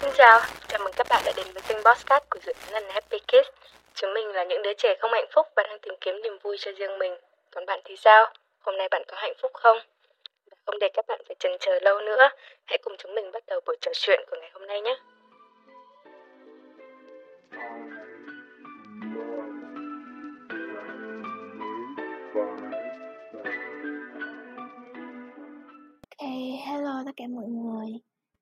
Xin chào, chào mừng các bạn đã đến với kênh Bosscat của dự án Happy Kids. Chúng mình là những đứa trẻ không hạnh phúc và đang tìm kiếm niềm vui cho riêng mình. Còn bạn thì sao? Hôm nay bạn có hạnh phúc không? Không để các bạn phải chần chờ lâu nữa, hãy cùng chúng mình bắt đầu buổi trò chuyện của ngày hôm nay nhé. Hello tất cả mọi người.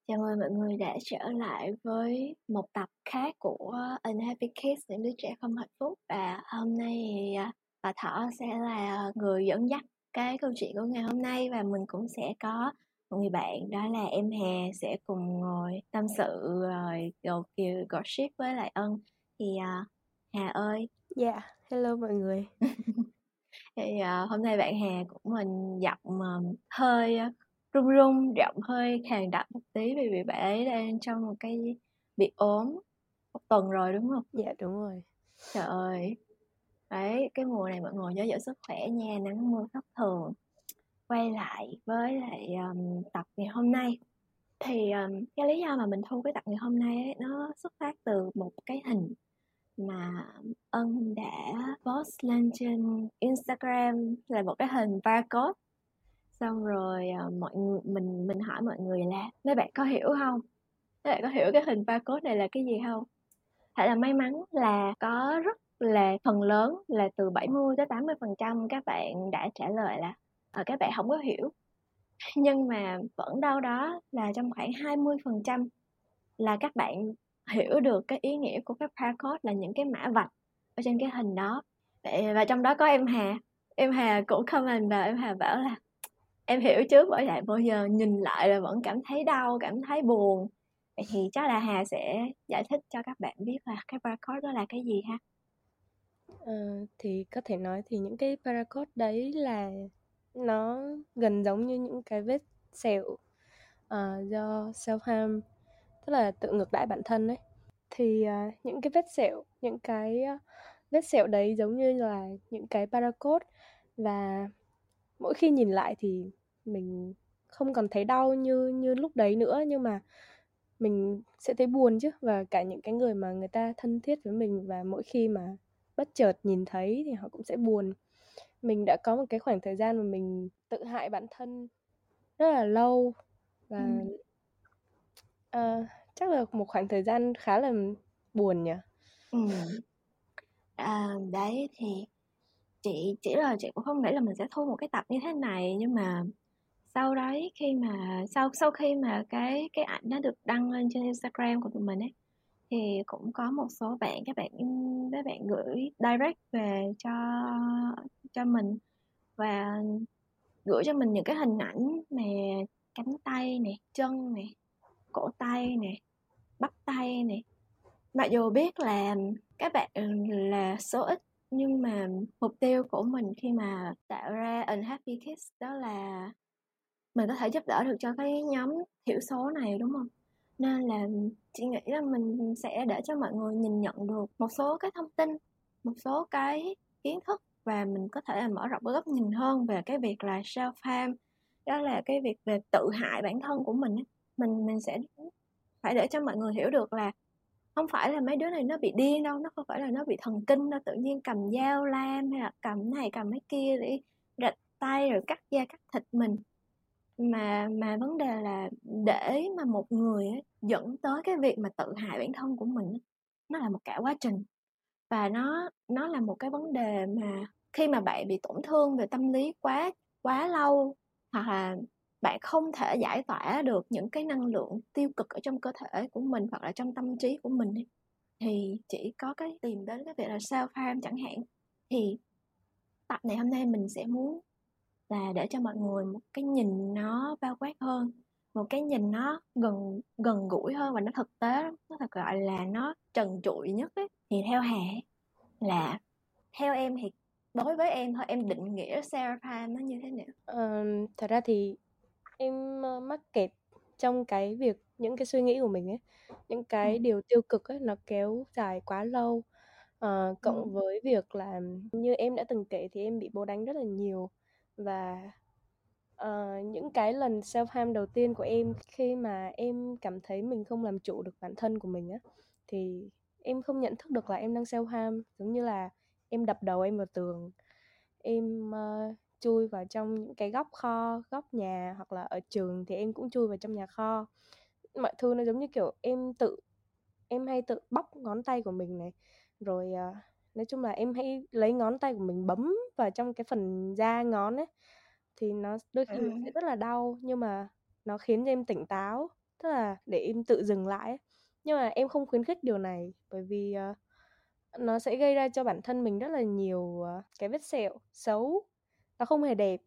Chào mừng mọi người đã trở lại với một tập khác của Unhappy Kids, những đứa trẻ không hạnh phúc. Và hôm nay thì à, bà Thỏ sẽ là người dẫn dắt cái câu chuyện của ngày hôm nay và mình cũng sẽ có một người bạn đó là em Hà sẽ cùng ngồi tâm sự rồi gầu kiều gossip với lại ân thì uh, Hà ơi Dạ, hello mọi người. thì uh, hôm nay bạn Hà của mình giọng um, hơi uh, run run giọng hơi khàn đặc một tí vì vì bạn ấy đang trong một cái bị ốm một tuần rồi đúng không? Dạ đúng rồi. Trời ơi. Đấy, cái mùa này mọi người nhớ giữ sức khỏe nha, nắng mưa thất thường. Quay lại với lại um, tập ngày hôm nay. Thì um, cái lý do mà mình thu cái tập ngày hôm nay ấy, nó xuất phát từ một cái hình mà Ân đã post lên trên Instagram là một cái hình barcode xong rồi ờ, mọi người, mình mình hỏi mọi người là mấy bạn có hiểu không? Mấy bạn có hiểu cái hình barcode này là cái gì không? Thật là may mắn là có rất là, phần lớn là từ 70 tới 80 phần trăm các bạn đã trả lời là ở các bạn không có hiểu. Nhưng mà vẫn đâu đó là trong khoảng 20 phần trăm là các bạn hiểu được cái ý nghĩa của cái barcode là những cái mã vạch ở trên cái hình đó. Và trong đó có em Hà. Em Hà cũng comment và em Hà bảo là em hiểu chứ bởi vậy bây giờ nhìn lại là vẫn cảm thấy đau cảm thấy buồn. Vậy thì chắc là Hà sẽ giải thích cho các bạn biết là cái barcode đó là cái gì ha? Ờ, thì có thể nói thì những cái barcode đấy là nó gần giống như những cái vết sẹo uh, do self harm tức là tự ngược đãi bản thân đấy thì uh, những cái vết sẹo những cái uh, vết sẹo đấy giống như là những cái barcode và mỗi khi nhìn lại thì mình không còn thấy đau như như lúc đấy nữa nhưng mà mình sẽ thấy buồn chứ và cả những cái người mà người ta thân thiết với mình và mỗi khi mà bất chợt nhìn thấy thì họ cũng sẽ buồn mình đã có một cái khoảng thời gian mà mình tự hại bản thân rất là lâu và ừ. uh, chắc là một khoảng thời gian khá là buồn nhỉ ừ. à, đấy thì chị chỉ là chị cũng không nghĩ là mình sẽ thu một cái tập như thế này nhưng mà sau đấy khi mà, sau sau khi mà cái cái ảnh nó được đăng lên trên Instagram của tụi mình ấy, thì cũng có một số bạn, các bạn các bạn gửi direct về cho cho mình và gửi cho mình những cái hình ảnh mà cánh tay nè, chân nè, cổ tay nè, bắp tay nè. Mặc dù biết là các bạn ừ, là số ít, nhưng mà mục tiêu của mình khi mà tạo ra Unhappy Kids đó là mình có thể giúp đỡ được cho cái nhóm thiểu số này, đúng không? Nên là chị nghĩ là mình sẽ để cho mọi người nhìn nhận được một số cái thông tin, một số cái kiến thức và mình có thể là mở rộng góc nhìn hơn về cái việc là self harm đó là cái việc về tự hại bản thân của mình mình mình sẽ phải để cho mọi người hiểu được là không phải là mấy đứa này nó bị điên đâu, nó không phải là nó bị thần kinh đâu, tự nhiên cầm dao lam hay là cầm này, cầm mấy kia để rạch tay rồi cắt da, cắt thịt mình mà mà vấn đề là để mà một người ấy, dẫn tới cái việc mà tự hại bản thân của mình nó là một cả quá trình. Và nó nó là một cái vấn đề mà khi mà bạn bị tổn thương về tâm lý quá quá lâu hoặc là bạn không thể giải tỏa được những cái năng lượng tiêu cực ở trong cơ thể của mình hoặc là trong tâm trí của mình ấy, thì chỉ có cái tìm đến cái việc là self harm chẳng hạn. Thì tập này hôm nay mình sẽ muốn là để cho mọi người một cái nhìn nó bao quát hơn một cái nhìn nó gần gần gũi hơn và nó thực tế nó thật gọi là nó trần trụi nhất ấy. thì theo hà là theo em thì đối với em thôi em định nghĩa harm nó như thế nào uh, thật ra thì em uh, mắc kẹt trong cái việc những cái suy nghĩ của mình ấy những cái ừ. điều tiêu cực ấy nó kéo dài quá lâu uh, cộng ừ. với việc là như em đã từng kể thì em bị bố đánh rất là nhiều và uh, những cái lần self harm đầu tiên của em khi mà em cảm thấy mình không làm chủ được bản thân của mình á thì em không nhận thức được là em đang self harm giống như là em đập đầu em vào tường em uh, chui vào trong những cái góc kho góc nhà hoặc là ở trường thì em cũng chui vào trong nhà kho. Mọi thứ nó giống như kiểu em tự em hay tự bóc ngón tay của mình này rồi uh, nói chung là em hay lấy ngón tay của mình bấm vào trong cái phần da ngón ấy thì nó đôi khi ừ. sẽ rất là đau nhưng mà nó khiến cho em tỉnh táo tức là để em tự dừng lại ấy. nhưng mà em không khuyến khích điều này bởi vì uh, nó sẽ gây ra cho bản thân mình rất là nhiều uh, cái vết sẹo xấu nó không hề đẹp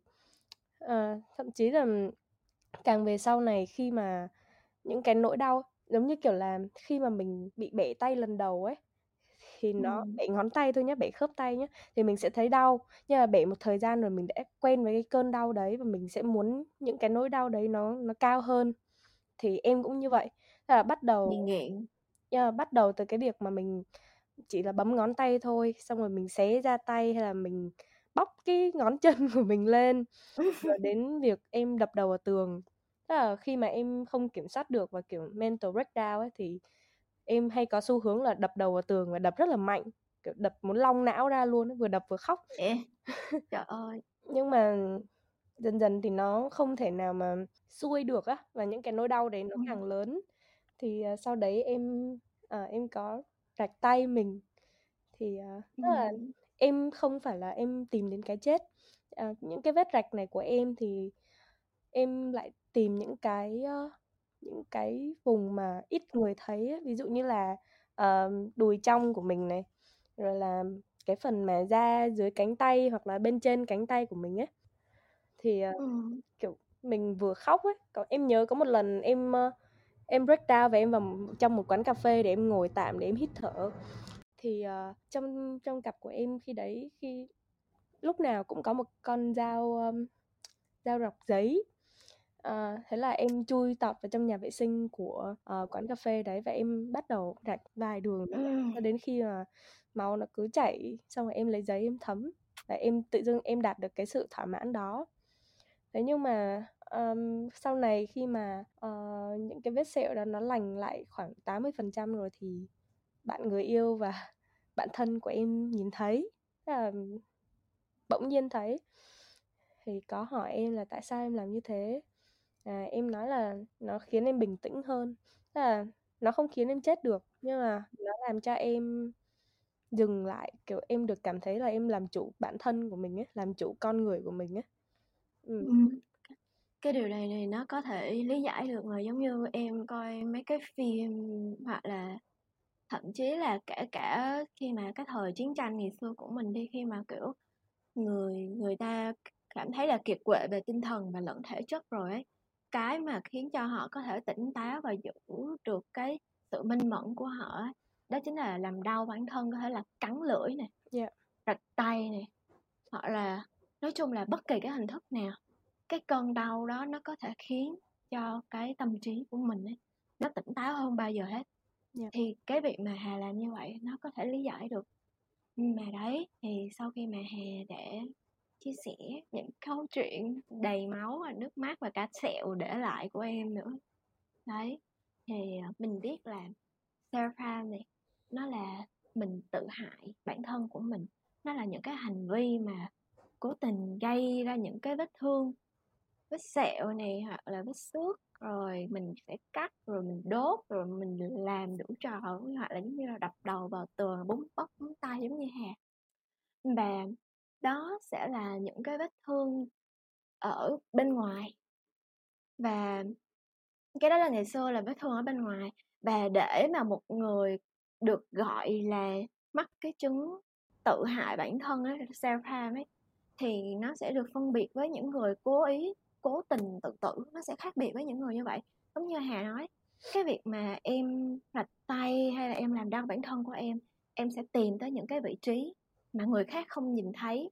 uh, thậm chí là càng về sau này khi mà những cái nỗi đau giống như kiểu là khi mà mình bị bể tay lần đầu ấy thì nó ừ. bể ngón tay thôi nhé bể khớp tay nhé thì mình sẽ thấy đau. Nhưng mà bể một thời gian rồi mình đã quen với cái cơn đau đấy và mình sẽ muốn những cái nỗi đau đấy nó nó cao hơn. Thì em cũng như vậy. Là bắt đầu bị nghiện yeah, bắt đầu từ cái việc mà mình chỉ là bấm ngón tay thôi xong rồi mình xé ra tay hay là mình bóc cái ngón chân của mình lên rồi đến việc em đập đầu vào tường. Tức là khi mà em không kiểm soát được và kiểu mental breakdown ấy thì em hay có xu hướng là đập đầu vào tường và đập rất là mạnh kiểu đập muốn long não ra luôn vừa đập vừa khóc. Trời ơi. Nhưng mà dần dần thì nó không thể nào mà xuôi được á và những cái nỗi đau đấy nó càng lớn. Thì uh, sau đấy em uh, em có rạch tay mình thì uh, tức là ừ. em không phải là em tìm đến cái chết. Uh, những cái vết rạch này của em thì em lại tìm những cái uh, những cái vùng mà ít người thấy ấy. ví dụ như là uh, đùi trong của mình này rồi là cái phần mà da dưới cánh tay hoặc là bên trên cánh tay của mình ấy thì uh, ừ. kiểu mình vừa khóc ấy còn em nhớ có một lần em uh, em break down và em vào trong một quán cà phê để em ngồi tạm để em hít thở thì uh, trong trong cặp của em khi đấy khi lúc nào cũng có một con dao um, dao rọc giấy À, thế là em chui tọt vào trong nhà vệ sinh của uh, quán cà phê đấy và em bắt đầu rạch vài đường cho đến khi mà máu nó cứ chảy xong rồi em lấy giấy em thấm và em tự dưng em đạt được cái sự thỏa mãn đó. Thế nhưng mà um, sau này khi mà uh, những cái vết sẹo đó nó lành lại khoảng 80% rồi thì bạn người yêu và bạn thân của em nhìn thấy là bỗng nhiên thấy. Thì có hỏi em là tại sao em làm như thế? À, em nói là nó khiến em bình tĩnh hơn. Tức là nó không khiến em chết được nhưng mà nó làm cho em dừng lại kiểu em được cảm thấy là em làm chủ bản thân của mình ấy làm chủ con người của mình ấy. Ừ. ừ. cái điều này này nó có thể lý giải được mà giống như em coi mấy cái phim hoặc là thậm chí là kể cả khi mà cái thời chiến tranh ngày xưa của mình đi khi mà kiểu người người ta cảm thấy là kiệt quệ về tinh thần và lẫn thể chất rồi ấy cái mà khiến cho họ có thể tỉnh táo và giữ được cái sự minh mẫn của họ ấy, đó chính là làm đau bản thân có thể là cắn lưỡi này yeah. rạch tay này hoặc là nói chung là bất kỳ cái hình thức nào cái cơn đau đó nó có thể khiến cho cái tâm trí của mình ấy, nó tỉnh táo hơn bao giờ hết yeah. thì cái việc mà hà làm như vậy nó có thể lý giải được mà đấy thì sau khi mà hà để chia sẻ những câu chuyện đầy máu và nước mắt và cả sẹo để lại của em nữa. Đấy, thì ờ, mình biết là self harm này, nó là mình tự hại bản thân của mình. Nó là những cái hành vi mà cố tình gây ra những cái vết thương, vết sẹo này hoặc là vết xước. Rồi mình sẽ cắt, rồi mình đốt, rồi mình làm đủ trò, hoặc là giống như là đập đầu vào tường, búng bóc búng tay giống như hà. Và đó sẽ là những cái vết thương ở bên ngoài. Và cái đó là ngày xưa là vết thương ở bên ngoài. Và để mà một người được gọi là mắc cái chứng tự hại bản thân ấy, self harm ấy thì nó sẽ được phân biệt với những người cố ý cố tình tự tử nó sẽ khác biệt với những người như vậy. Giống như hà nói cái việc mà em rạch tay hay là em làm đau bản thân của em em sẽ tìm tới những cái vị trí mà người khác không nhìn thấy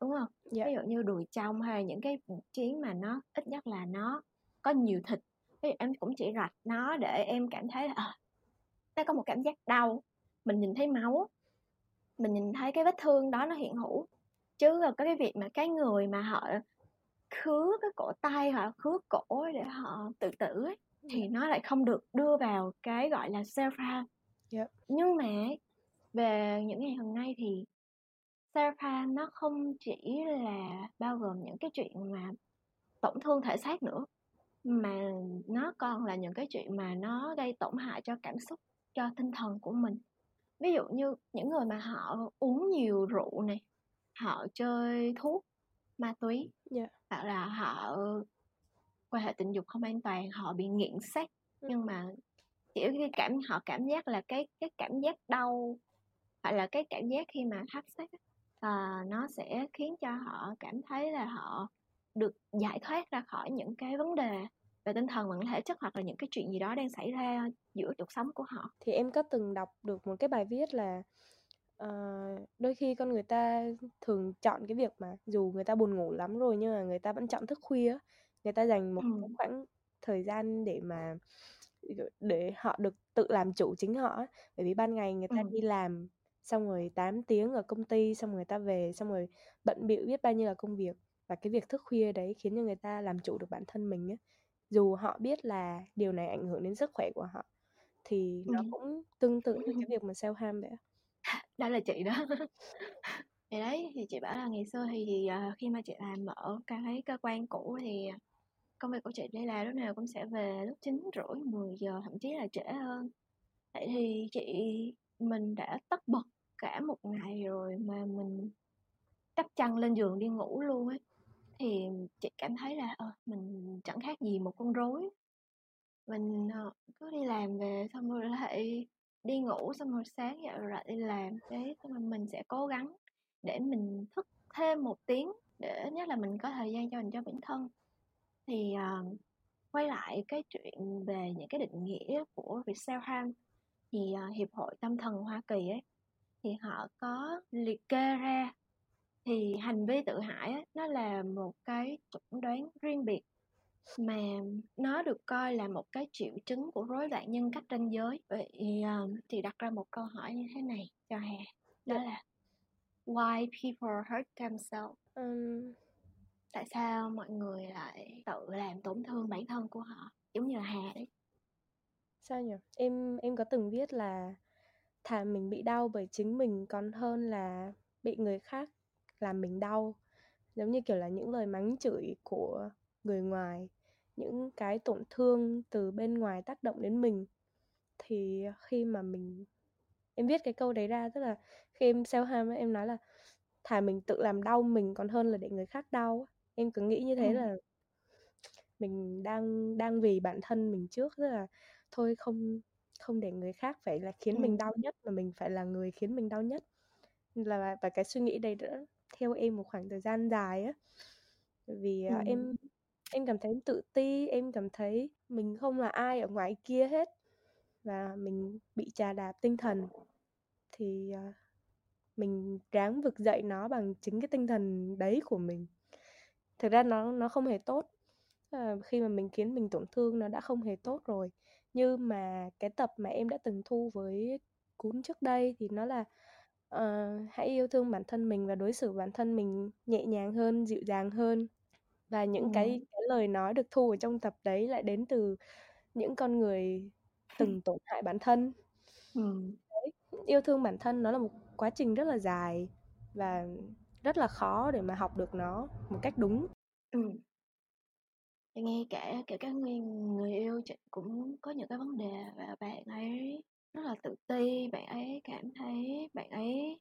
đúng không? Dạ. ví dụ như đùi trong hay là những cái chiến mà nó ít nhất là nó có nhiều thịt ví dụ em cũng chỉ rạch nó để em cảm thấy là à, nó có một cảm giác đau. Mình nhìn thấy máu mình nhìn thấy cái vết thương đó nó hiện hữu. Chứ có cái việc mà cái người mà họ khứa cái cổ tay hoặc khứa cổ để họ tự tử ấy, thì nó lại không được đưa vào cái gọi là self harm Yep. nhưng mà về những ngày hôm nay thì harm nó không chỉ là bao gồm những cái chuyện mà tổn thương thể xác nữa mà nó còn là những cái chuyện mà nó gây tổn hại cho cảm xúc cho tinh thần của mình ví dụ như những người mà họ uống nhiều rượu này họ chơi thuốc ma túy Yeah. hoặc là họ quan hệ tình dục không an toàn họ bị nghiện sex Ừ. nhưng mà chỉ cái cảm họ cảm giác là cái cái cảm giác đau hoặc là cái cảm giác khi mà hấp sex á, à, nó sẽ khiến cho họ cảm thấy là họ được giải thoát ra khỏi những cái vấn đề về tinh thần và thể chất hoặc là những cái chuyện gì đó đang xảy ra giữa cuộc sống của họ thì em có từng đọc được một cái bài viết là ờ, đôi khi con người ta thường chọn cái việc mà dù người ta buồn ngủ lắm rồi nhưng mà người ta vẫn chọn thức khuya người ta dành một Ừ. khoảng thời gian để mà để họ được tự làm chủ chính họ bởi vì ban ngày người ta Ừ. đi làm xong rồi 8 tiếng ở công ty xong người ta về xong rồi bận bịu biết bao nhiêu là công việc. Và cái việc thức khuya đấy khiến cho người ta làm chủ được bản thân mình á. Dù họ biết là điều này ảnh hưởng đến sức khỏe của họ thì nó cũng tương tự với cái việc mà self harm vậy đó là chị đó. Thì đấy thì chị bảo là ngày xưa thì, thì à, khi mà chị làm ở cái cơ quan cũ thì công việc của chị đi làm lúc nào cũng sẽ về lúc chín rưỡi 10 giờ thậm chí là trễ hơn. Vậy thì chị mình đã tất bật cả một ngày rồi mà mình đắp chăn lên giường đi ngủ luôn ấy. Thì chị cảm thấy là ờ, mình chẳng khác gì một con rối. Mình ờ, cứ đi làm về xong rồi lại đi ngủ xong rồi sáng dậy rồi lại đi làm. Thế xong rồi mình sẽ cố gắng để mình thức thêm một tiếng để nhất là mình có thời gian cho mình cho bản thân. Thì uh, quay lại cái chuyện về những cái định nghĩa của việc self harm thì ờ, hiệp hội tâm thần Hoa Kỳ ấy thì họ có liệt kê ra. Thì hành vi tự hại á, nó là một cái chẩn đoán riêng biệt mà nó được coi là một cái triệu chứng của rối loạn nhân cách ranh giới. Vậy ờ, thì đặt ra một câu hỏi như thế này cho Hà đó Dạ. là why people hurt themselves? Ừm, tại sao mọi người lại tự làm tổn thương bản thân của họ? Giống như là Hà đấy sao nhỉ? Em em có từng viết là thà mình bị đau bởi chính mình còn hơn là bị người khác làm mình đau? Giống như kiểu là những lời mắng chửi của người ngoài những cái tổn thương từ bên ngoài tác động đến mình. Thì khi mà mình em viết cái câu đấy ra tức là khi em self harm em nói là thà mình tự làm đau mình còn hơn là để người khác đau em cứ nghĩ như thế Ừ. là mình đang đang vì bản thân mình trước tức là thôi không không để người khác phải là khiến mình Ừ. đau nhất mà mình phải là người khiến mình đau nhất. Là và cái suy nghĩ đấy đã theo em một khoảng thời gian dài á. Vì Ừ. em em cảm thấy tự ti em cảm thấy mình không là ai ở ngoài kia hết và mình bị trà đạp tinh thần. Thì à, mình ráng vực dậy nó bằng chính cái tinh thần đấy của mình. Thực ra nó nó không hề tốt. Là khi mà mình khiến mình tổn thương nó đã không hề tốt rồi như mà cái tập mà em đã từng thu với cún trước đây thì nó là ờ, hãy yêu thương bản thân mình và đối xử bản thân mình nhẹ nhàng hơn dịu dàng hơn và những cái cái lời nói được thu ở trong tập đấy lại đến từ những con người từng tổn hại bản thân Ừ. đấy yêu thương bản thân nó là một quá trình rất là dài và rất là khó để mà học được nó một cách đúng Ừ. Chị nghe cả kể cả người, người yêu chị cũng có những cái vấn đề và bạn ấy rất là tự ti bạn ấy cảm thấy bạn ấy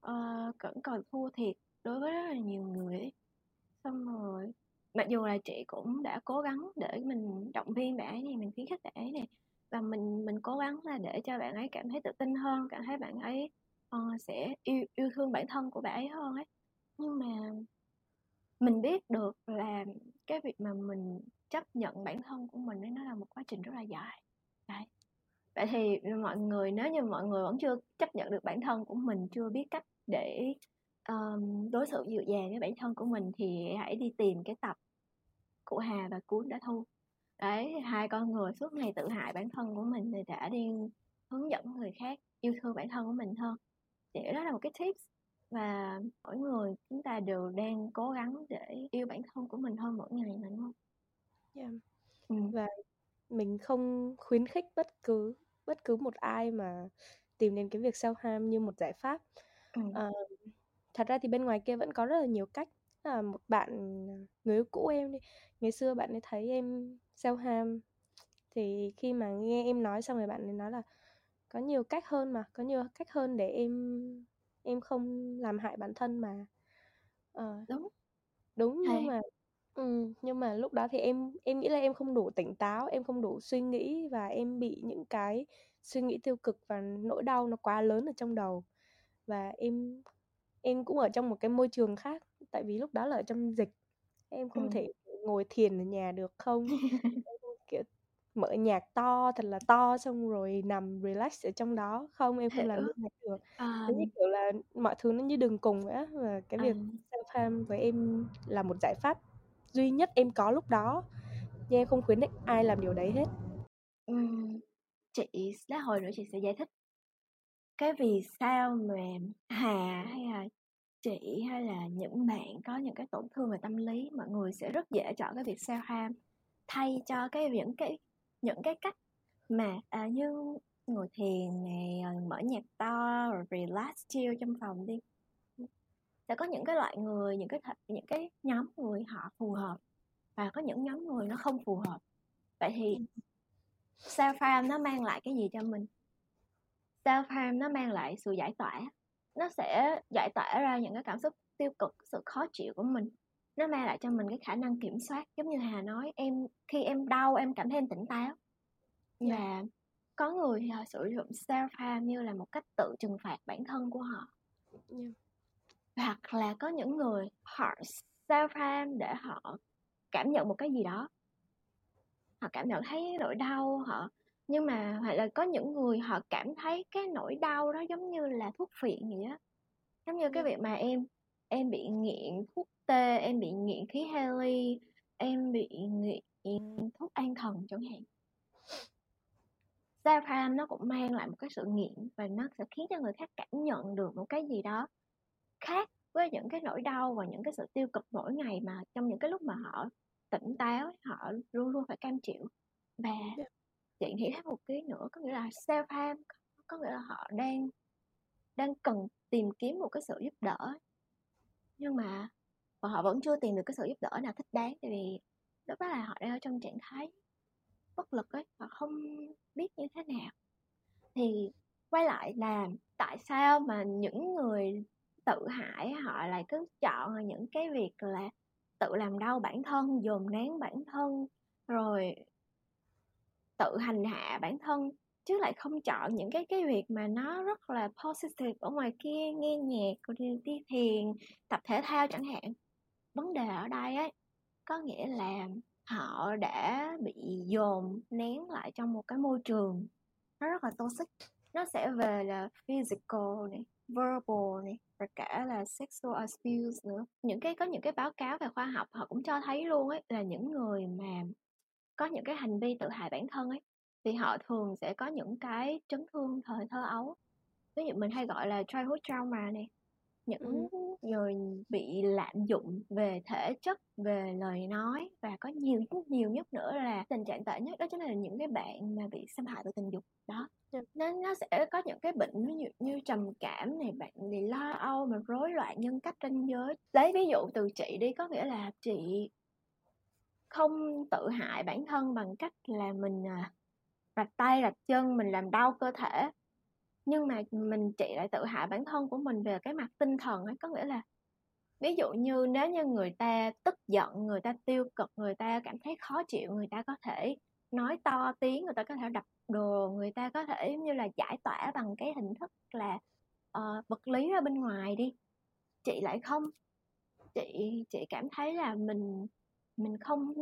ờ, vẫn còn thua thiệt đối với rất là nhiều người ấy. xong rồi mặc dù là chị cũng đã cố gắng để mình động viên bạn ấy này mình khuyến khích bạn ấy này và mình mình cố gắng là để cho bạn ấy cảm thấy tự tin hơn cảm thấy bạn ấy ờ, sẽ yêu yêu thương bản thân của bạn ấy hơn ấy nhưng mà mình biết được là cái việc mà mình chấp nhận bản thân của mình ấy nó là một quá trình rất là dài. Đấy. Vậy thì mọi người nếu như mọi người vẫn chưa chấp nhận được bản thân của mình chưa biết cách để um, đối xử dịu dàng với bản thân của mình thì hãy đi tìm cái tập của Hà và Cuốn đã thu. Đấy hai con người suốt ngày tự hại bản thân của mình thì đã đi hướng dẫn người khác yêu thương bản thân của mình hơn. Thì đó là một cái tips và mỗi người chúng ta đều đang cố gắng để yêu bản thân của mình hơn mỗi ngày mà đúng không? Yeah. Ừ. Và mình không khuyến khích bất cứ bất cứ một ai mà tìm đến cái việc self harm như một giải pháp. Ừ. À, thật ra thì bên ngoài kia vẫn có rất là nhiều cách. Là một bạn người yêu cũ em đi, ngày xưa bạn ấy thấy em self harm thì khi mà nghe em nói xong rồi bạn ấy nói là có nhiều cách hơn mà, có nhiều cách hơn để em em không làm hại bản thân mà. Ờ, đúng. Đúng Hay. nhưng mà ừ, nhưng mà lúc đó thì em em nghĩ là em không đủ tỉnh táo, em không đủ suy nghĩ và em bị những cái suy nghĩ tiêu cực và nỗi đau nó quá lớn ở trong đầu. Và em em cũng ở trong một cái môi trường khác, tại vì lúc đó là ở trong dịch. Em không ừ. thể ngồi thiền ở nhà được không? mở nhạc to thật là to xong rồi nằm relax ở trong đó. Không em không làm thế được. À. như kiểu là mọi thứ nó như đường cùng vậy á và cái việc à. self harm với em là một giải pháp duy nhất em có lúc đó. Nhưng em không khuyến khích ai làm điều đấy hết. Uhm, chị lát hồi nữa chị sẽ giải thích. Cái vì sao mà hà hay là chị hay là những bạn có những cái tổn thương về tâm lý mọi người sẽ rất dễ chọn cái việc self harm thay cho cái những cái những cái cách mà à, như ngồi thiền này mở nhạc to rồi relax chill trong phòng đi. Sẽ có những cái loại người những cái th- những cái nhóm người họ phù hợp và có những nhóm người nó không phù hợp. Vậy thì self harm nó mang lại cái gì cho mình? Self harm nó mang lại sự giải tỏa. Nó sẽ giải tỏa ra những cái cảm xúc tiêu cực sự khó chịu của mình nó mang lại cho mình cái khả năng kiểm soát giống như hà nói em khi em đau em cảm thấy em tỉnh táo yeah. Dạ. và có người thì họ sử dụng self harm như là một cách tự trừng phạt bản thân của họ yeah. Dạ. hoặc là có những người họ self harm để họ cảm nhận một cái gì đó họ cảm nhận thấy nỗi đau họ nhưng mà hoặc là có những người họ cảm thấy cái nỗi đau đó giống như là thuốc phiện vậy á giống như cái dạ. việc mà em em bị nghiện thuốc tê em bị nghiện khí heli em bị nghiện thuốc an thần chẳng hạn self nó cũng mang lại một cái sự nghiện và nó sẽ khiến cho người khác cảm nhận được một cái gì đó khác với những cái nỗi đau và những cái sự tiêu cực mỗi ngày mà trong những cái lúc mà họ tỉnh táo họ luôn luôn phải cam chịu và. Dạ. chị nghĩ thêm một cái nữa có nghĩa là self harm có nghĩa là họ đang đang cần tìm kiếm một cái sự giúp đỡ nhưng mà và họ vẫn chưa tìm được cái sự giúp đỡ nào thích đáng, tại vì lúc đó là họ đang ở trong trạng thái bất lực ấy, họ không biết như thế nào. Thì quay lại là tại sao mà những người tự hại họ lại cứ chọn những cái việc là tự làm đau bản thân, dồn nén bản thân, rồi tự hành hạ bản thân? Chứ lại không chọn những cái cái việc mà nó rất là positive ở ngoài kia nghe nhạc đi, đi thiền tập thể thao chẳng hạn. Vấn đề ở đây ấy có nghĩa là họ đã bị dồn nén lại trong một cái môi trường nó rất là toxic. Nó sẽ về là physical này verbal này và cả là sexual abuse nữa. Những cái có những cái báo cáo về khoa học họ cũng cho thấy luôn ấy là những người mà có những cái hành vi tự hại bản thân ấy thì họ thường sẽ có những cái chấn thương thời thơ ấu ví dụ mình hay gọi là childhood trauma này những ừ. người bị lạm dụng về thể chất về lời nói và có nhiều nhiều nhất nữa là tình trạng tệ nhất đó chính là những cái bạn mà bị xâm hại về tình dục đó yeah. nó nó sẽ có những cái bệnh ví dụ như trầm cảm này bạn bị lo âu mà rối loạn nhân cách ranh giới lấy ví dụ từ chị đi có nghĩa là chị không tự hại bản thân bằng cách là mình à, rạch tay rạch chân mình làm đau cơ thể. Nhưng mà mình chị lại tự hại bản thân của mình về cái mặt tinh thần ấy có nghĩa là ví dụ như nếu như người ta tức giận người ta tiêu cực người ta cảm thấy khó chịu người ta có thể nói to tiếng người ta có thể đập đồ người ta có thể như là giải tỏa bằng cái hình thức là uh, vật lý ra bên ngoài đi. Chị lại không? Chị chị cảm thấy là mình mình không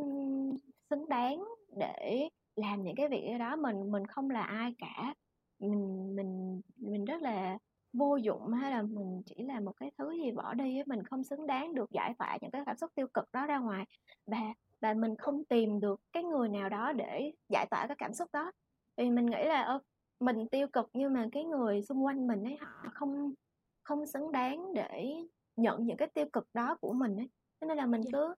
xứng đáng để làm những cái việc đó mình mình không là ai cả. Mình mình mình rất là vô dụng hay là mình chỉ là một cái thứ gì bỏ đi mình không xứng đáng được giải tỏa những cái cảm xúc tiêu cực đó ra ngoài. Và và mình không tìm được cái người nào đó để giải tỏa cái cảm xúc đó. Vì mình nghĩ là mình tiêu cực nhưng mà cái người xung quanh mình ấy họ không không xứng đáng để nhận những cái tiêu cực đó của mình ấy. Cho nên là mình cứ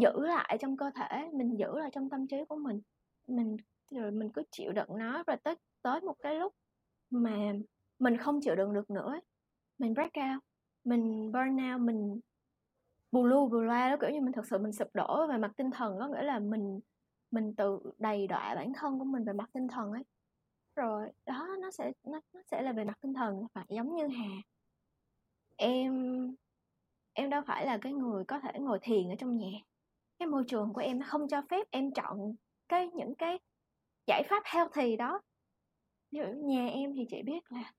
giữ lại trong cơ thể mình giữ lại trong tâm trí của mình mình rồi mình cứ chịu đựng nó rồi tới tới một cái lúc mà mình không chịu đựng được nữa mình break out mình burn out mình bù lu bù loa đó kiểu như mình thật sự mình sụp đổ về mặt tinh thần có nghĩa là mình mình tự đầy đọa bản thân của mình về mặt tinh thần ấy. Rồi đó nó sẽ nó, nó sẽ là về mặt tinh thần và giống như hà. Em em đâu phải là cái người có thể ngồi thiền ở trong nhà. Cái môi trường của em nó không cho phép em chọn cái những cái giải pháp healthy đó. Ví dụ nhà em thì chị biết là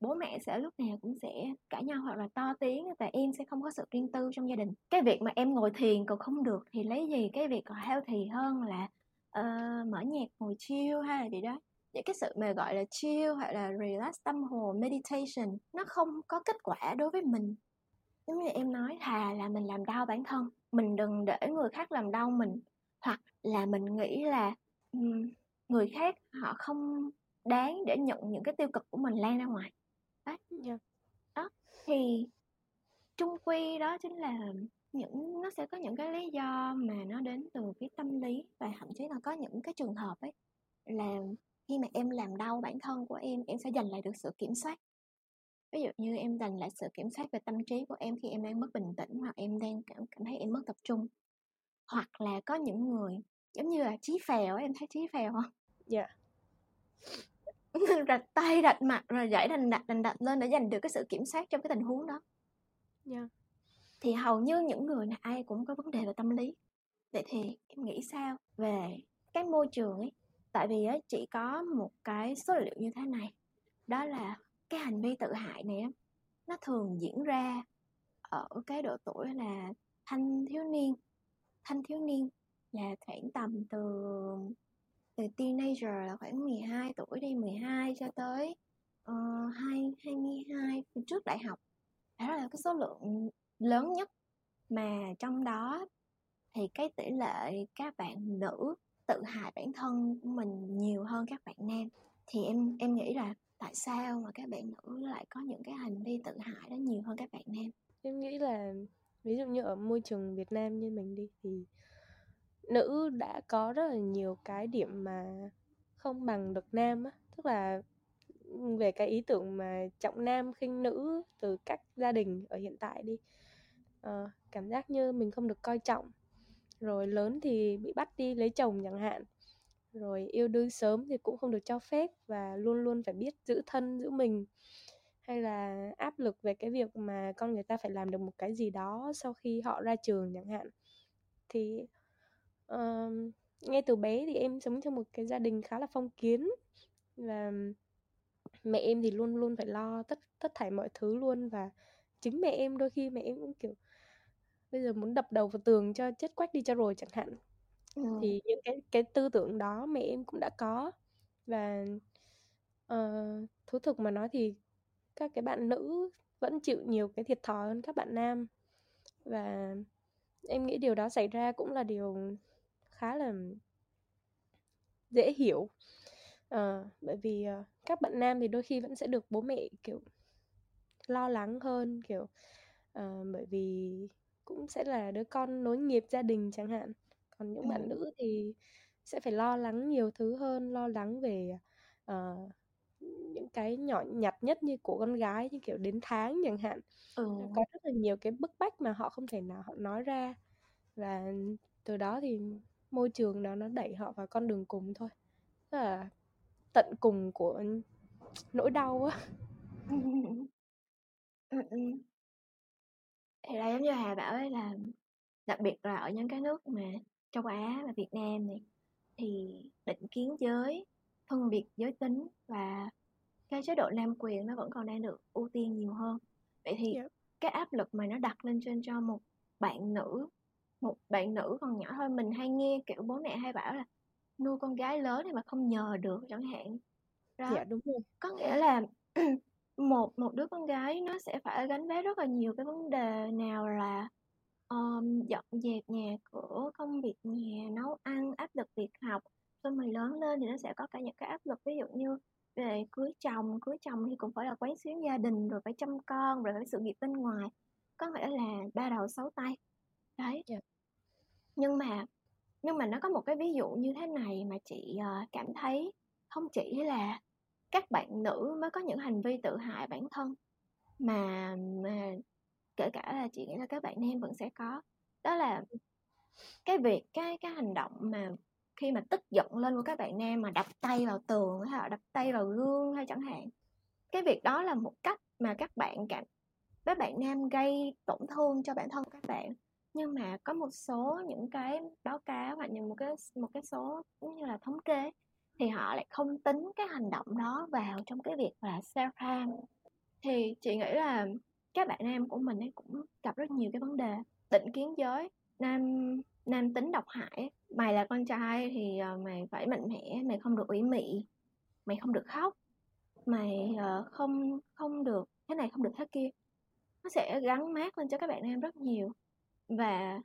bố mẹ sẽ lúc nào cũng sẽ cãi nhau hoặc là to tiếng và em sẽ không có sự riêng tư trong gia đình. Cái việc mà em ngồi thiền còn không được thì lấy gì cái việc còn healthy hơn là uh, mở nhạc ngồi chill hay là gì đó. Những cái sự mà gọi là chill hoặc là relax tâm hồn meditation nó không có kết quả đối với mình. Giống như em nói thà là mình làm đau bản thân mình đừng để người khác làm đau mình là mình nghĩ là um, người khác họ không đáng để nhận những cái tiêu cực của mình lan ra ngoài. Đấy. Dạ. đó thì chung quy đó chính là những nó sẽ có những cái lý do mà nó đến từ cái tâm lý và thậm chí là có những cái trường hợp ấy là khi mà em làm đau bản thân của em em sẽ giành lại được sự kiểm soát. Ví dụ như em giành lại sự kiểm soát về tâm trí của em khi em đang mất bình tĩnh hoặc em đang cảm cảm thấy em mất tập trung hoặc là có những người giống như là chí phèo em thấy chí phèo không Dạ. rạch tay rạch mặt rồi dãy đành đạch đành đạch lên để giành được cái sự kiểm soát trong cái tình huống đó. Dạ. thì hầu như những người này ai cũng có vấn đề về tâm lý. Vậy thì em nghĩ sao về cái môi trường ấy? Tại vì á chỉ có một cái số liệu như thế này đó là cái hành vi tự hại này nó thường diễn ra ở cái độ tuổi là thanh thiếu niên thanh thiếu niên là khoảng tầm từ từ teenager là khoảng 12 tuổi đi 12 cho tới uh, 2, 22 trước đại học. Đó là cái số lượng lớn nhất. Mà trong đó thì cái tỷ lệ các bạn nữ tự hại bản thân của mình nhiều hơn các bạn nam. Thì em em nghĩ là tại sao mà các bạn nữ lại có những cái hành vi tự hại đó nhiều hơn các bạn nam? Em nghĩ là ví dụ như ở môi trường Việt Nam như mình đi thì nữ đã có rất là nhiều cái điểm mà không bằng được nam á, tức là về cái ý tưởng mà trọng nam khinh nữ từ các gia đình ở hiện tại đi. à, cảm giác như mình không được coi trọng. Rồi lớn thì bị bắt đi lấy chồng chẳng hạn. Rồi yêu đương sớm thì cũng không được cho phép và luôn luôn phải biết giữ thân giữ mình hay là áp lực về cái việc mà con người ta phải làm được một cái gì đó sau khi họ ra trường chẳng hạn thì uh, ngay từ bé thì em sống trong một cái gia đình khá là phong kiến và mẹ em thì luôn luôn phải lo tất tất thảy mọi thứ luôn và chính mẹ em đôi khi mẹ em cũng kiểu bây giờ muốn đập đầu vào tường cho chết quách đi cho rồi chẳng hạn ừ. thì những cái cái tư tưởng đó mẹ em cũng đã có và uh, thú thực mà nói thì các cái bạn nữ vẫn chịu nhiều cái thiệt thòi hơn các bạn nam. Và em nghĩ điều đó xảy ra cũng là điều khá là dễ hiểu. À, bởi vì uh, các bạn nam thì đôi khi vẫn sẽ được bố mẹ kiểu lo lắng hơn kiểu uh, bởi vì cũng sẽ là đứa con nối nghiệp gia đình chẳng hạn. Còn những ừ. bạn nữ thì sẽ phải lo lắng nhiều thứ hơn lo lắng về uh, những cái nhỏ nhặt nhất như của con gái như kiểu đến tháng chẳng hạn. Ừ. có rất là nhiều cái bức bách mà họ không thể nào họ nói ra. Và từ đó thì môi trường đó nó đẩy họ vào con đường cùng thôi. Tức là tận cùng của nỗi đau á. Thì là giống như hà bảo ấy là đặc biệt là ở những cái nước mà châu á và việt nam này thì định kiến giới phân biệt giới tính và cái chế độ nam quyền nó vẫn còn đang được ưu tiên nhiều hơn. Vậy thì Yep. cái áp lực mà nó đặt lên trên cho một bạn nữ một bạn nữ còn nhỏ thôi mình hay nghe kiểu bố mẹ hay bảo là nuôi con gái lớn thì mà không nhờ được chẳng hạn. Đó. Dạ đúng rồi. Có nghĩa là một một đứa con gái nó sẽ phải gánh vác rất là nhiều cái vấn đề nào là um, dọn dẹp nhà cửa công việc nhà nấu ăn áp lực việc học. Xong rồi lớn lên thì nó sẽ có cả những cái áp lực ví dụ như về cưới chồng cưới chồng thì cũng phải là quán xuyến gia đình rồi phải chăm con rồi phải sự nghiệp bên ngoài. Có nghĩa là ba đầu sáu tay. Đấy. Dạ. nhưng mà nhưng mà nó có một cái ví dụ như thế này mà chị ờ, cảm thấy không chỉ là các bạn nữ mới có những hành vi tự hại bản thân mà mà kể cả là chị nghĩ là các bạn nam vẫn sẽ có. Đó là cái việc cái cái hành động mà khi mà tức giận lên của các bạn nam mà đập tay vào tường hay là đập tay vào gương hay chẳng hạn. Cái việc đó là một cách mà các bạn cảm, các bạn nam gây tổn thương cho bản thân các bạn. Nhưng mà có một số những cái báo cáo hoặc những một cái một cái số như là thống kê thì họ lại không tính cái hành động đó vào trong cái việc là self harm thì chị nghĩ là các bạn nam của mình ấy cũng gặp rất nhiều cái vấn đề. Định kiến giới, nam nam tính độc hại mày là con trai thì ờ, mày phải mạnh mẽ, mày không được ủy mị, mày không được khóc, mày ờ, không không được thế này không được thế kia. Nó sẽ gắn mát lên cho các bạn nam rất nhiều. Và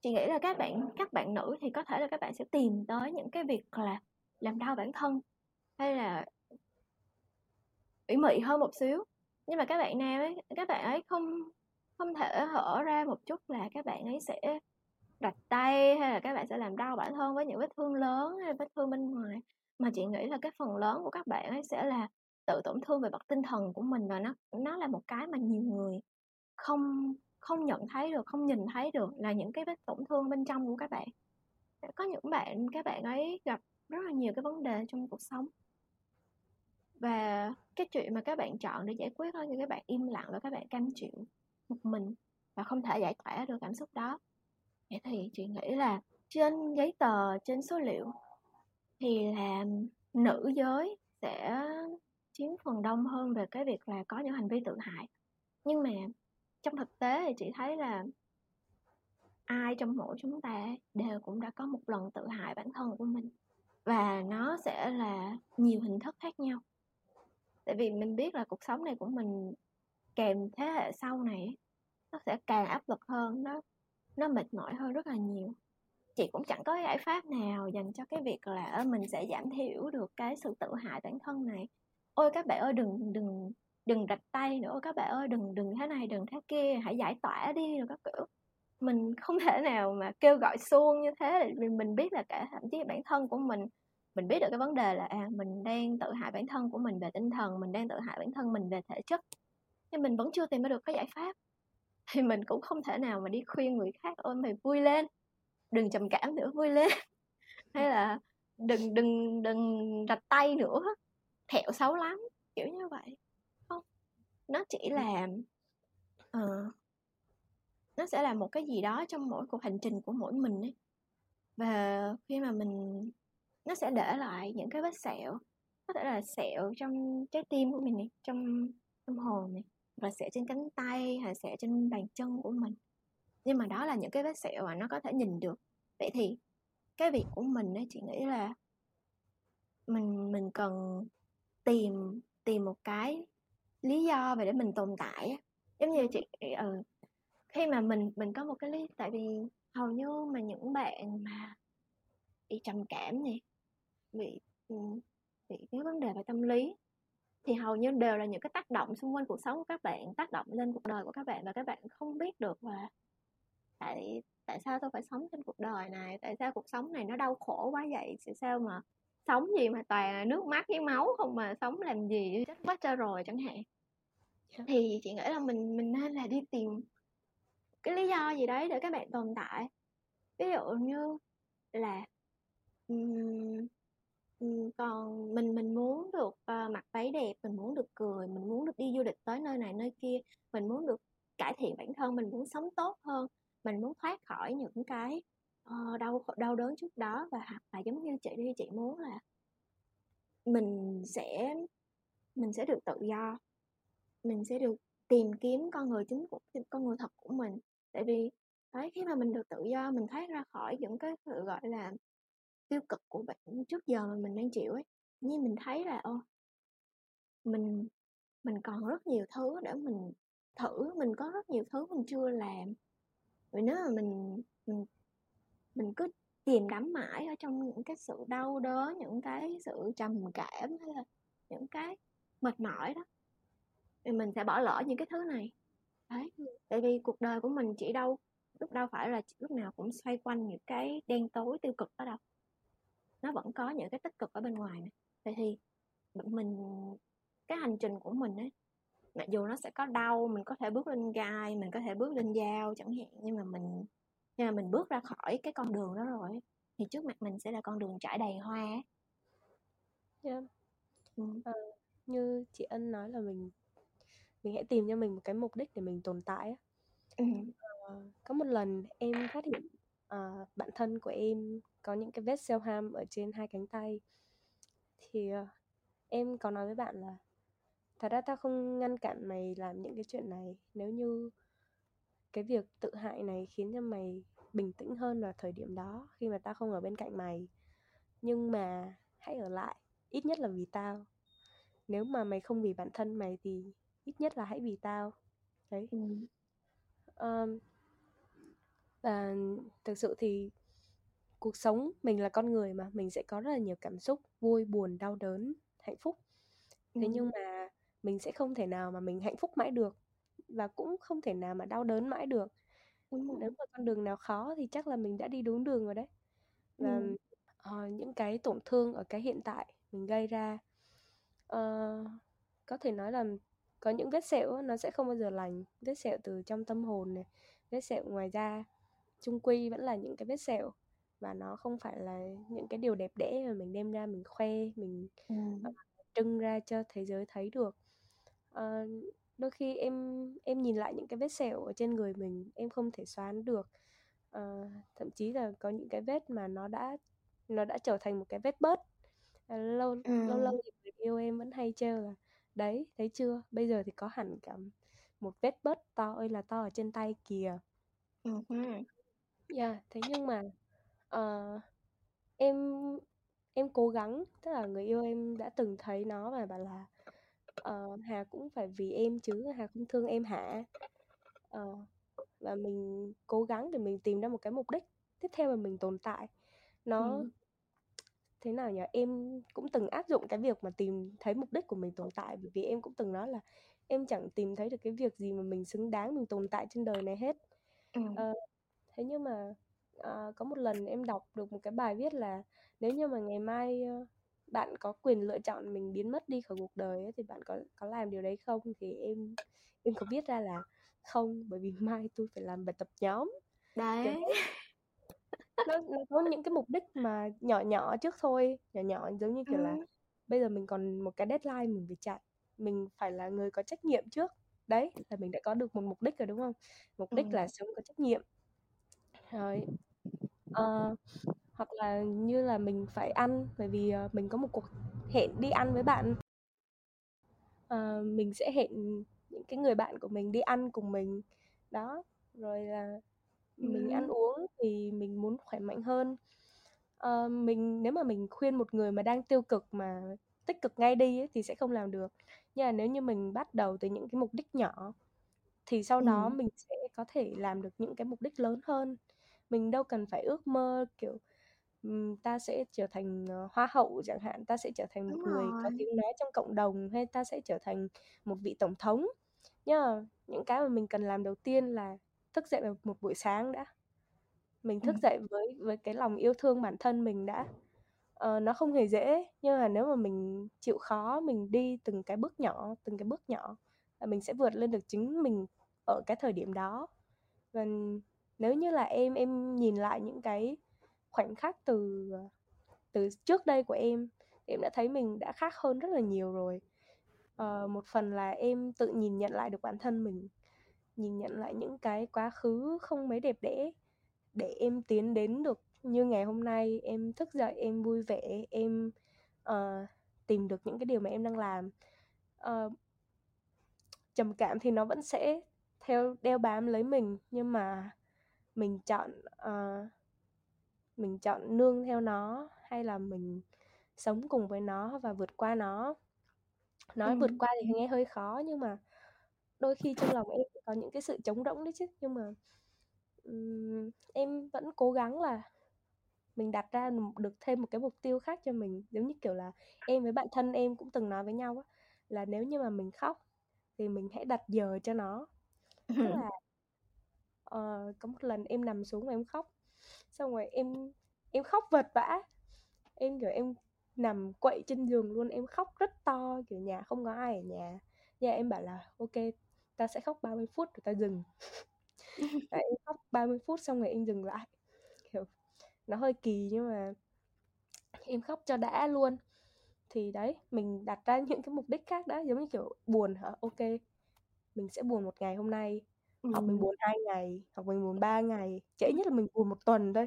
chị nghĩ là các bạn các bạn nữ thì có thể là các bạn sẽ tìm tới những cái việc là làm đau bản thân hay là ủy mị hơn một xíu. Nhưng mà các bạn nam ấy, các bạn ấy không không thể hở ra một chút là các bạn ấy sẽ rạch tay hay là các bạn sẽ làm đau bản thân với những vết thương lớn hay vết thương bên ngoài. Mà chị nghĩ là cái phần lớn của các bạn ấy sẽ là tự tổn thương về mặt tinh thần của mình và nó nó là một cái mà nhiều người không không nhận thấy được, không nhìn thấy được là những cái vết tổn thương bên trong của các bạn. Có những bạn, các bạn ấy gặp rất là nhiều cái vấn đề trong cuộc sống. Và cái chuyện mà các bạn chọn để giải quyết đó thì các bạn im lặng và các bạn cam chịu một mình và không thể giải tỏa được cảm xúc đó vậy thì chị nghĩ là trên giấy tờ, trên số liệu thì là nữ giới sẽ chiếm phần đông hơn về cái việc là có những hành vi tự hại. Nhưng mà trong thực tế thì chị thấy là ai trong mỗi chúng ta đều cũng đã có một lần tự hại bản thân của mình. Và nó sẽ là nhiều hình thức khác nhau. Tại vì mình biết là cuộc sống này của mình kèm thế hệ sau này, nó sẽ càng áp lực hơn, nó nó mệt mỏi hơn rất là nhiều. Chị cũng chẳng có giải pháp nào dành cho cái việc là mình sẽ giảm thiểu được cái sự tự hại bản thân này. Ôi, các bạn ơi, đừng đừng đừng rạch tay nữa, các bạn ơi, đừng đừng thế này, đừng thế kia, hãy giải tỏa đi, rồi các kiểu. Mình không thể nào mà kêu gọi xuông như thế vì mình biết là cả, thậm chí bản thân của mình mình biết được cái vấn đề là à mình đang tự hại bản thân của mình về tinh thần, mình đang tự hại bản thân mình về thể chất. Nhưng mình vẫn chưa tìm ra được cái giải pháp thì mình cũng không thể nào mà đi khuyên người khác ôi mày vui lên đừng trầm cảm nữa vui lên. Hay là đừng đừng đừng rạch tay nữa thẹo xấu lắm. Kiểu như vậy. Không nó chỉ là uh, nó sẽ là một cái gì đó trong mỗi cuộc hành trình của mỗi mình ấy. Và khi mà mình nó sẽ để lại những cái vết sẹo có thể là sẹo trong trái tim của mình này trong tâm hồn này và sẹo trên cánh tay hay sẹo trên bàn chân của mình. Nhưng mà đó là những cái vết sẹo mà nó có thể nhìn được. Vậy thì cái việc của mình ấy chị nghĩ là mình mình cần tìm tìm một cái lý do về để mình tồn tại giống như chị ừ, khi mà mình mình có một cái lý tại vì hầu như mà những bạn mà bị trầm cảm này bị ừ, bị cái vấn đề về tâm lý thì hầu như đều là những cái tác động xung quanh cuộc sống của các bạn tác động lên cuộc đời của các bạn và các bạn không biết được là tại tại sao tôi phải sống trên cuộc đời này tại sao cuộc sống này nó đau khổ quá vậy tại sao mà sống gì mà toàn là nước mắt với máu không mà sống làm gì chết quá trời rồi chẳng hạn dạ. thì chị nghĩ là mình mình nên là đi tìm cái lý do gì đấy để các bạn tồn tại ví dụ như là um, còn mình mình muốn được uh, mặc váy đẹp mình muốn được cười mình muốn được đi du lịch tới nơi này nơi kia mình muốn được cải thiện bản thân mình muốn sống tốt hơn mình muốn thoát khỏi những cái uh, đau đau đớn trước đó và hoặc là giống như chị đi chị muốn là mình sẽ mình sẽ được tự do mình sẽ được tìm kiếm con người chính của con người thật của mình. Tại vì đấy khi mà mình được tự do mình thoát ra khỏi những cái sự gọi là tiêu cực của bạn trước giờ mà mình đang chịu ấy nhưng mình thấy là ô mình mình còn rất nhiều thứ để mình thử mình có rất nhiều thứ mình chưa làm. Vì nếu mà mình mình mình cứ chìm đắm mãi ở trong những cái sự đau đớn những cái sự trầm cảm hay là những cái mệt mỏi đó thì mình sẽ bỏ lỡ những cái thứ này. Đấy tại vì cuộc đời của mình chỉ đâu lúc đâu phải là lúc nào cũng xoay quanh những cái đen tối tiêu cực đó đâu nó vẫn có những cái tích cực ở bên ngoài này vậy thì mình cái hành trình của mình ấy mặc dù nó sẽ có đau mình có thể bước lên gai mình có thể bước lên dao chẳng hạn nhưng mà mình nhưng mà mình bước ra khỏi cái con đường đó rồi thì trước mặt mình sẽ là con đường trải đầy hoa yeah. ừ. uh, như chị ân nói là mình mình hãy tìm cho mình một cái mục đích để mình tồn tại á ừ. uh, có một lần em phát hiện uh, bạn thân của em có những cái vết self harm ở trên hai cánh tay. Thì uh, em có nói với bạn là thật ra tao không ngăn cản mày làm những cái chuyện này. Nếu như cái việc tự hại này khiến cho mày bình tĩnh hơn vào thời điểm đó khi mà tao không ở bên cạnh mày. Nhưng mà hãy ở lại ít nhất là vì tao. Nếu mà mày không vì bản thân mày thì ít nhất là hãy vì tao. Đấy. Ừ. um, và thực sự thì cuộc sống mình là con người mà mình sẽ có rất là nhiều cảm xúc vui buồn đau đớn hạnh phúc. Thế ừ. nhưng mà mình sẽ không thể nào mà mình hạnh phúc mãi được và cũng không thể nào mà đau đớn mãi được. Nếu mà con đường nào khó thì chắc là mình đã đi đúng đường rồi đấy. Và ừ. uh, những cái tổn thương ở cái hiện tại mình gây ra uh, có thể nói là có những vết sẹo nó sẽ không bao giờ lành. Vết sẹo từ trong tâm hồn này vết sẹo ngoài da trung quy vẫn là những cái vết sẹo và nó không phải là những cái điều đẹp đẽ mà mình đem ra mình khoe mình ừ. uh, trưng ra cho thế giới thấy được uh, đôi khi em em nhìn lại những cái vết sẹo ở trên người mình em không thể xóa được uh, thậm chí là có những cái vết mà nó đã nó đã trở thành một cái vết bớt uh, lâu ừ. lâu lâu thì người yêu em vẫn hay trêu là đấy thấy chưa bây giờ thì có hẳn cả một vết bớt to ơi là to ở trên tay kìa ừ. Yeah thế nhưng mà uh, em em cố gắng tức là người yêu em đã từng thấy nó và bảo là uh, Hà cũng phải vì em chứ Hà không thương em hả uh, và mình cố gắng để mình tìm ra một cái mục đích tiếp theo mà mình tồn tại nó ừ. thế nào nhỉ em cũng từng áp dụng cái việc mà tìm thấy mục đích của mình tồn tại bởi vì em cũng từng nói là em chẳng tìm thấy được cái việc gì mà mình xứng đáng mình tồn tại trên đời này hết ừ. uh, thế nhưng mà uh, có một lần em đọc được một cái bài viết là nếu như mà ngày mai uh, bạn có quyền lựa chọn mình biến mất đi khỏi cuộc đời ấy, thì bạn có có làm điều đấy không? Thì em em có viết ra là không bởi vì mai tôi phải làm bài tập nhóm. Đấy. nó, nó có những cái mục đích mà nhỏ nhỏ trước thôi nhỏ nhỏ giống như kiểu ừ. là bây giờ mình còn một cái deadline mình phải chạy mình phải là người có trách nhiệm trước. Đấy là mình đã có được một mục đích rồi đúng không? Mục đích ừ. là sống có trách nhiệm rồi uh, hoặc là như là mình phải ăn bởi vì uh, mình có một cuộc hẹn đi ăn với bạn. Uh, mình sẽ hẹn những cái người bạn của mình đi ăn cùng mình. Đó rồi là mình ăn uống thì mình muốn khỏe mạnh hơn. Uh, mình nếu mà mình khuyên một người mà đang tiêu cực mà tích cực ngay đi ấy, thì sẽ không làm được. Nhưng mà nếu như mình bắt đầu từ những cái mục đích nhỏ thì sau đó ừ. mình sẽ có thể làm được những cái mục đích lớn hơn mình đâu cần phải ước mơ kiểu ta sẽ trở thành hoa hậu chẳng hạn ta sẽ trở thành một Đúng người rồi. có tiếng nói trong cộng đồng hay ta sẽ trở thành một vị tổng thống nhá những cái mà mình cần làm đầu tiên là thức dậy vào một buổi sáng đã mình thức Ừ. dậy với với cái lòng yêu thương bản thân mình đã ờ, nó không hề dễ nhưng mà nếu mà mình chịu khó mình đi từng cái bước nhỏ từng cái bước nhỏ là mình sẽ vượt lên được chính mình ở cái thời điểm đó và nếu như là em em nhìn lại những cái khoảnh khắc từ ờ, từ trước đây của em em đã thấy mình đã khác hơn rất là nhiều rồi. À, một phần là em tự nhìn nhận lại được bản thân mình nhìn nhận lại những cái quá khứ không mấy đẹp đẽ để em tiến đến được như ngày hôm nay. Em thức dậy em vui vẻ em uh, tìm được những cái điều mà em đang làm. Uh, trầm cảm thì nó vẫn sẽ theo đeo bám lấy mình nhưng mà mình chọn uh, mình chọn nương theo nó hay là mình sống cùng với nó và vượt qua nó? Nói ừ. vượt qua thì nghe hơi khó nhưng mà đôi khi trong lòng em có những cái sự trống rỗng đấy chứ. Nhưng mà um, em vẫn cố gắng là mình đặt ra được thêm một cái mục tiêu khác cho mình. Giống như kiểu là em với bạn thân em cũng từng nói với nhau á là nếu như mà mình khóc thì mình hãy đặt giờ cho nó. Tức là uh, có một lần em nằm xuống và em khóc. Xong rồi em em khóc vật vã. Em kiểu em nằm quậy trên giường luôn em khóc rất to kiểu nhà không có ai ở nhà. Nhà em bảo là ok ta sẽ khóc 30 phút rồi ta dừng. Và em khóc 30 phút xong rồi em dừng lại. Kiểu nó hơi kỳ nhưng mà em khóc cho đã luôn. Thì đấy mình đặt ra những cái mục đích khác đó giống như kiểu buồn hả? Ok mình sẽ buồn một ngày hôm nay hoặc mình buồn hai ngày hoặc mình buồn ba ngày trễ nhất là mình buồn một tuần thôi.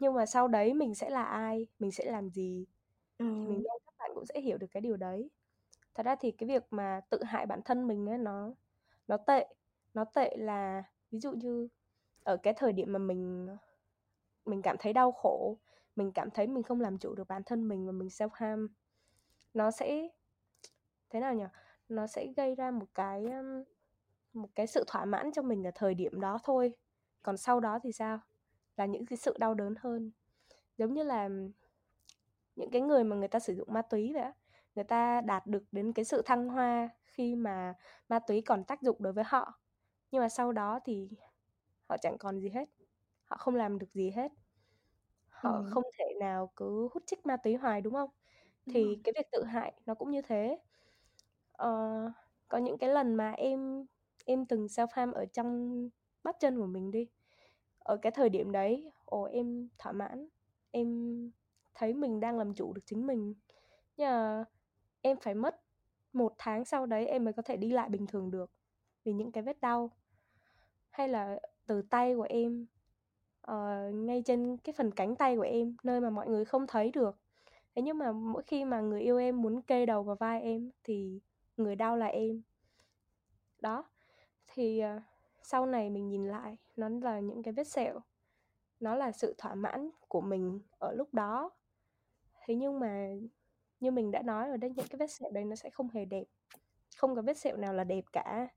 Nhưng mà sau đấy mình sẽ là ai mình sẽ làm gì ừ. thì mình mong các bạn cũng sẽ hiểu được cái điều đấy. Thật ra thì cái việc mà tự hại bản thân mình ấy nó nó tệ nó tệ là ví dụ như ở cái thời điểm mà mình mình cảm thấy đau khổ mình cảm thấy mình không làm chủ được bản thân mình và mình self harm nó sẽ thế nào nhỉ? Nó sẽ gây ra một cái một cái sự thỏa mãn cho mình ở thời điểm đó thôi. Còn sau đó thì sao? Là những cái sự đau đớn hơn. Giống như là những cái người mà người ta sử dụng ma túy vậy á người ta đạt được đến cái sự thăng hoa khi mà ma túy còn tác dụng đối với họ. Nhưng mà sau đó thì họ chẳng còn gì hết họ không làm được gì hết. Họ ừ. không thể nào cứ hút chích ma túy hoài đúng không? Thì ừ. cái việc tự hại nó cũng như thế. Uh, có những cái lần mà em em từng self harm ở trong bắp chân của mình đi. Ở cái thời điểm đấy ồ em thỏa mãn. Em thấy mình đang làm chủ được chính mình. Nhưng mà em phải mất một tháng sau đấy em mới có thể đi lại bình thường được vì những cái vết đau. Hay là từ tay của em uh, ngay trên cái phần cánh tay của em nơi mà mọi người không thấy được. Thế nhưng mà mỗi khi mà người yêu em muốn kê đầu vào vai em thì người đau là em. Đó thì uh, sau này mình nhìn lại nó là những cái vết sẹo. Nó là sự thỏa mãn của mình ở lúc đó. Thế nhưng mà như mình đã nói ở đây những cái vết sẹo đấy nó sẽ không hề đẹp. Không có vết sẹo nào là đẹp cả.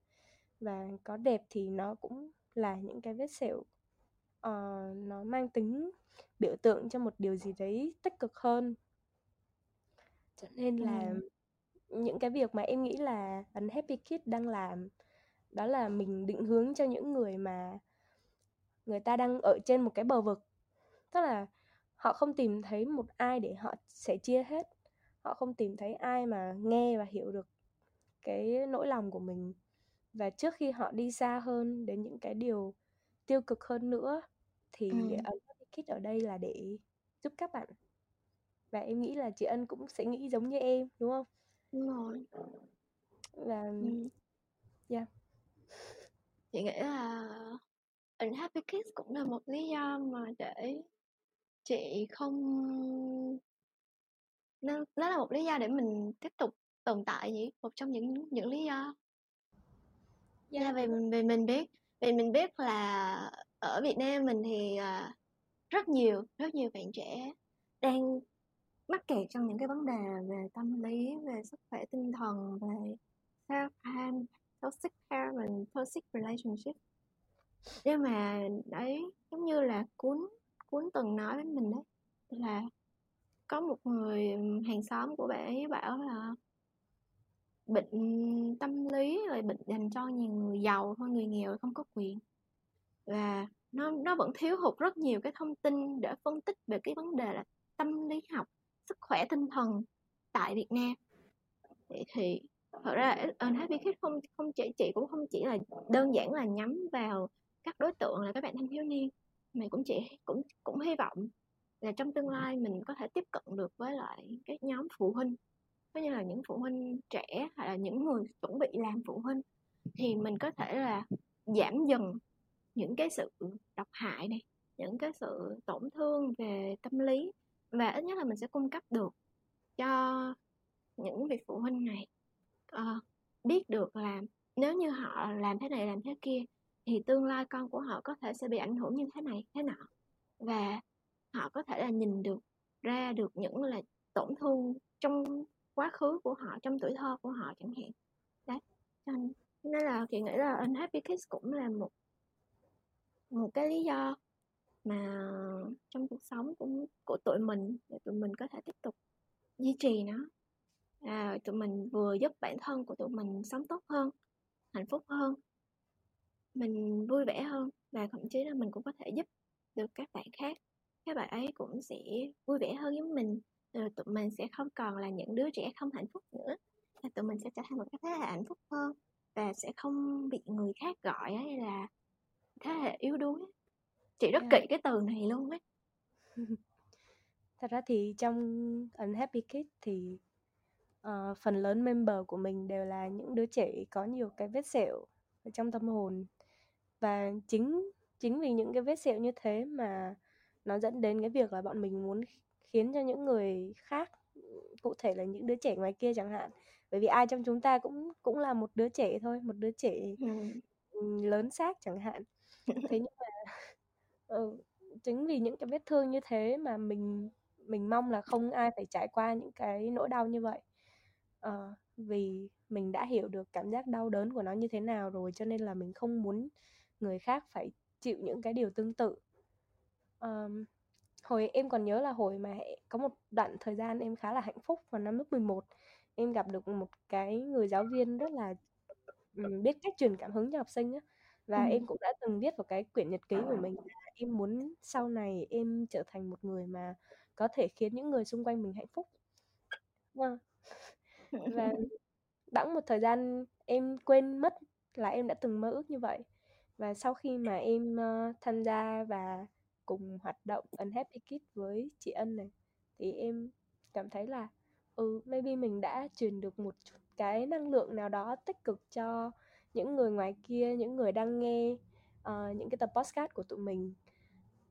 Và có đẹp thì nó cũng là những cái vết sẹo uh, nó mang tính biểu tượng cho một điều gì đấy tích cực hơn. Cho nên là ừ. những cái việc mà em nghĩ là Unhappy Kid đang làm đó là mình định hướng cho những người mà người ta đang ở trên một cái bờ vực tức là họ không tìm thấy một ai để họ sẻ chia hết họ không tìm thấy ai mà nghe và hiểu được cái nỗi lòng của mình và trước khi họ đi xa hơn đến những cái điều tiêu cực hơn nữa thì ừ. Kid ở đây là để giúp các bạn và em nghĩ là chị Ân cũng sẽ nghĩ giống như em đúng không? Đúng rồi. Và ừ. yeah. Chị nghĩ là Unhappy Kids cũng là một lý do mà để chị không nó, nó là một lý do để mình tiếp tục tồn tại nhỉ? Một trong những những lý do. Yeah. là vì vì mình biết vì mình biết là ở Việt Nam mình thì uh, rất nhiều rất nhiều bạn trẻ đang mắc kẹt trong những cái vấn đề về tâm lý về sức khỏe tinh thần về self harm toxic parent toxic relationship. Nhưng mà đấy, giống như là cuốn cuốn từng nói với mình đấy. Là có một người hàng xóm của bạn ấy bảo là bệnh tâm lý rồi bệnh dành cho nhiều người giàu thôi người nghèo, không có quyền. Và nó nó vẫn thiếu hụt rất nhiều cái thông tin để phân tích về cái vấn đề là tâm lý học, sức khỏe tinh thần tại Việt Nam. Vậy thì thật ra Unhappy ờ, Kids không không chỉ, chị cũng không chỉ là đơn giản là nhắm vào các đối tượng là các bạn thanh thiếu niên, mà cũng chỉ, cũng cũng hy vọng là trong tương lai mình có thể tiếp cận được với lại cái nhóm phụ huynh, có như là những phụ huynh trẻ hay là những người chuẩn bị làm phụ huynh, thì mình có thể là giảm dần những cái sự độc hại này, những cái sự tổn thương về tâm lý, và ít nhất là mình sẽ cung cấp được cho những vị phụ huynh này uh, biết được là nếu như họ làm thế này làm thế kia thì tương lai con của họ có thể sẽ bị ảnh hưởng như thế này thế nọ. Và họ có thể là nhìn được ra được những là tổn thương trong quá khứ của họ trong tuổi thơ của họ chẳng hạn. Đấy nên là chị nghĩ là Unhappy Kids cũng là một một cái lý do mà trong cuộc sống cũng của tụi mình để tụi mình có thể tiếp tục duy trì nó à, tụi mình vừa giúp bản thân của tụi mình sống tốt hơn hạnh phúc hơn mình vui vẻ hơn và thậm chí là mình cũng có thể giúp được các bạn khác. Các bạn ấy cũng sẽ vui vẻ hơn với mình rồi tụi mình sẽ không còn là những đứa trẻ không hạnh phúc nữa và tụi mình sẽ trở thành một cái thế hệ hạnh phúc hơn và sẽ không bị người khác gọi ấy là thế hệ yếu đuối. Chị rất Yeah. kỹ cái từ này luôn ấy. Thật ra thì trong Unhappy Kids thì ờ, phần lớn member của mình đều là những đứa trẻ có nhiều cái vết sẹo ở trong tâm hồn. Và chính chính vì những cái vết sẹo như thế mà nó dẫn đến cái việc là bọn mình muốn khiến cho những người khác cụ thể là những đứa trẻ ngoài kia chẳng hạn. Bởi vì ai trong chúng ta cũng cũng là một đứa trẻ thôi một đứa trẻ ừ. ừ, lớn xác chẳng hạn. Thế nhưng mà ừ, chính vì những cái vết thương như thế mà mình mình mong là không ai phải trải qua những cái nỗi đau như vậy Ờ, vì mình đã hiểu được cảm giác đau đớn của nó như thế nào rồi cho nên là mình không muốn người khác phải chịu những cái điều tương tự Ờm, hồi em còn nhớ là hồi mà có một đoạn thời gian em khá là hạnh phúc vào năm lớp 11 em gặp được một cái người giáo viên rất là biết cách truyền cảm hứng cho học sinh á và Ừ. em cũng đã từng viết vào cái quyển nhật ký của mình là em muốn sau này em trở thành một người mà có thể khiến những người xung quanh mình hạnh phúc Vâng và bẵng một thời gian em quên mất là em đã từng mơ ước như vậy. Và sau khi mà em uh, tham gia và cùng hoạt động Unhappy Kid với chị Ân này thì em cảm thấy là ừ maybe mình đã truyền được một chút cái năng lượng nào đó tích cực cho những người ngoài kia những người đang nghe uh, những cái tập podcast của tụi mình.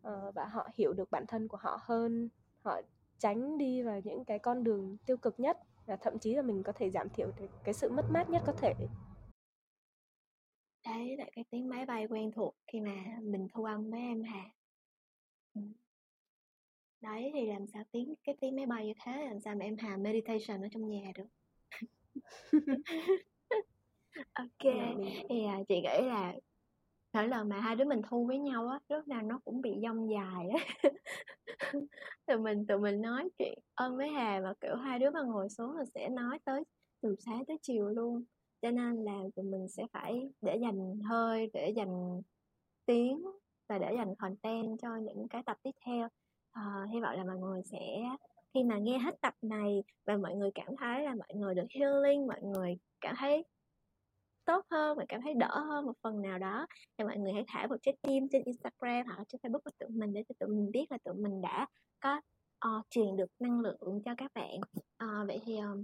Uh, và họ hiểu được bản thân của họ hơn họ tránh đi vào những cái con đường tiêu cực nhất và thậm chí là mình có thể giảm thiểu được cái sự mất mát nhất có thể. Đấy là cái tiếng máy bay quen thuộc khi mà mình thu âm với em Hà. Ừ. đấy thì làm sao tiếng cái tiếng máy bay như thế làm sao mà em Hà meditation ở trong nhà được? Ok mình thì à, chị nghĩ là mỗi lần mà hai đứa mình thu với nhau á lúc nào nó cũng bị dông dài á. Tụi mình tụi mình nói chuyện ơn với Hà mà kiểu hai đứa mà ngồi xuống là sẽ nói tới từ sáng tới chiều luôn. Cho nên là tụi mình sẽ phải để dành hơi để dành tiếng và để dành content cho những cái tập tiếp theo. À, hy vọng là mọi người sẽ khi mà nghe hết tập này và mọi người cảm thấy là mọi người được healing mọi người cảm thấy tốt hơn và cảm thấy đỡ hơn một phần nào đó. Thì mọi người hãy thả một trái tim trên Instagram hoặc là trên Facebook của tụi mình để cho tụi mình biết là tụi mình đã có uh, truyền được năng lượng cho các bạn. Uh, vậy thì ờ,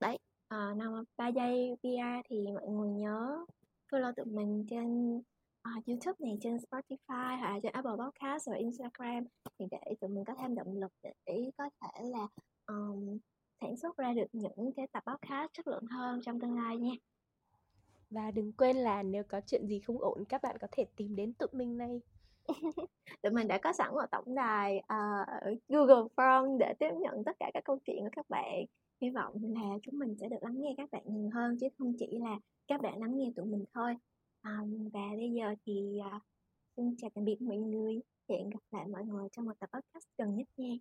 đấy uh, năm 3 giây VR thì mọi người nhớ follow tụi mình trên uh, YouTube này trên Spotify hoặc trên Apple Podcast và Instagram thì để tụi mình có thêm động lực để có thể là um, sản xuất ra được những cái tập podcast chất lượng hơn trong tương lai nha và đừng quên là nếu có chuyện gì không ổn các bạn có thể tìm đến tụi mình này tụi mình đã có sẵn một tổng đài ờ, Google Form để tiếp nhận tất cả các câu chuyện của các bạn. Hy vọng là chúng mình sẽ được lắng nghe các bạn nhiều hơn chứ không chỉ là các bạn lắng nghe tụi mình thôi. Um, và bây giờ thì uh, xin chào tạm biệt mọi người. Hẹn gặp lại mọi người trong một tập podcast gần nhất nha.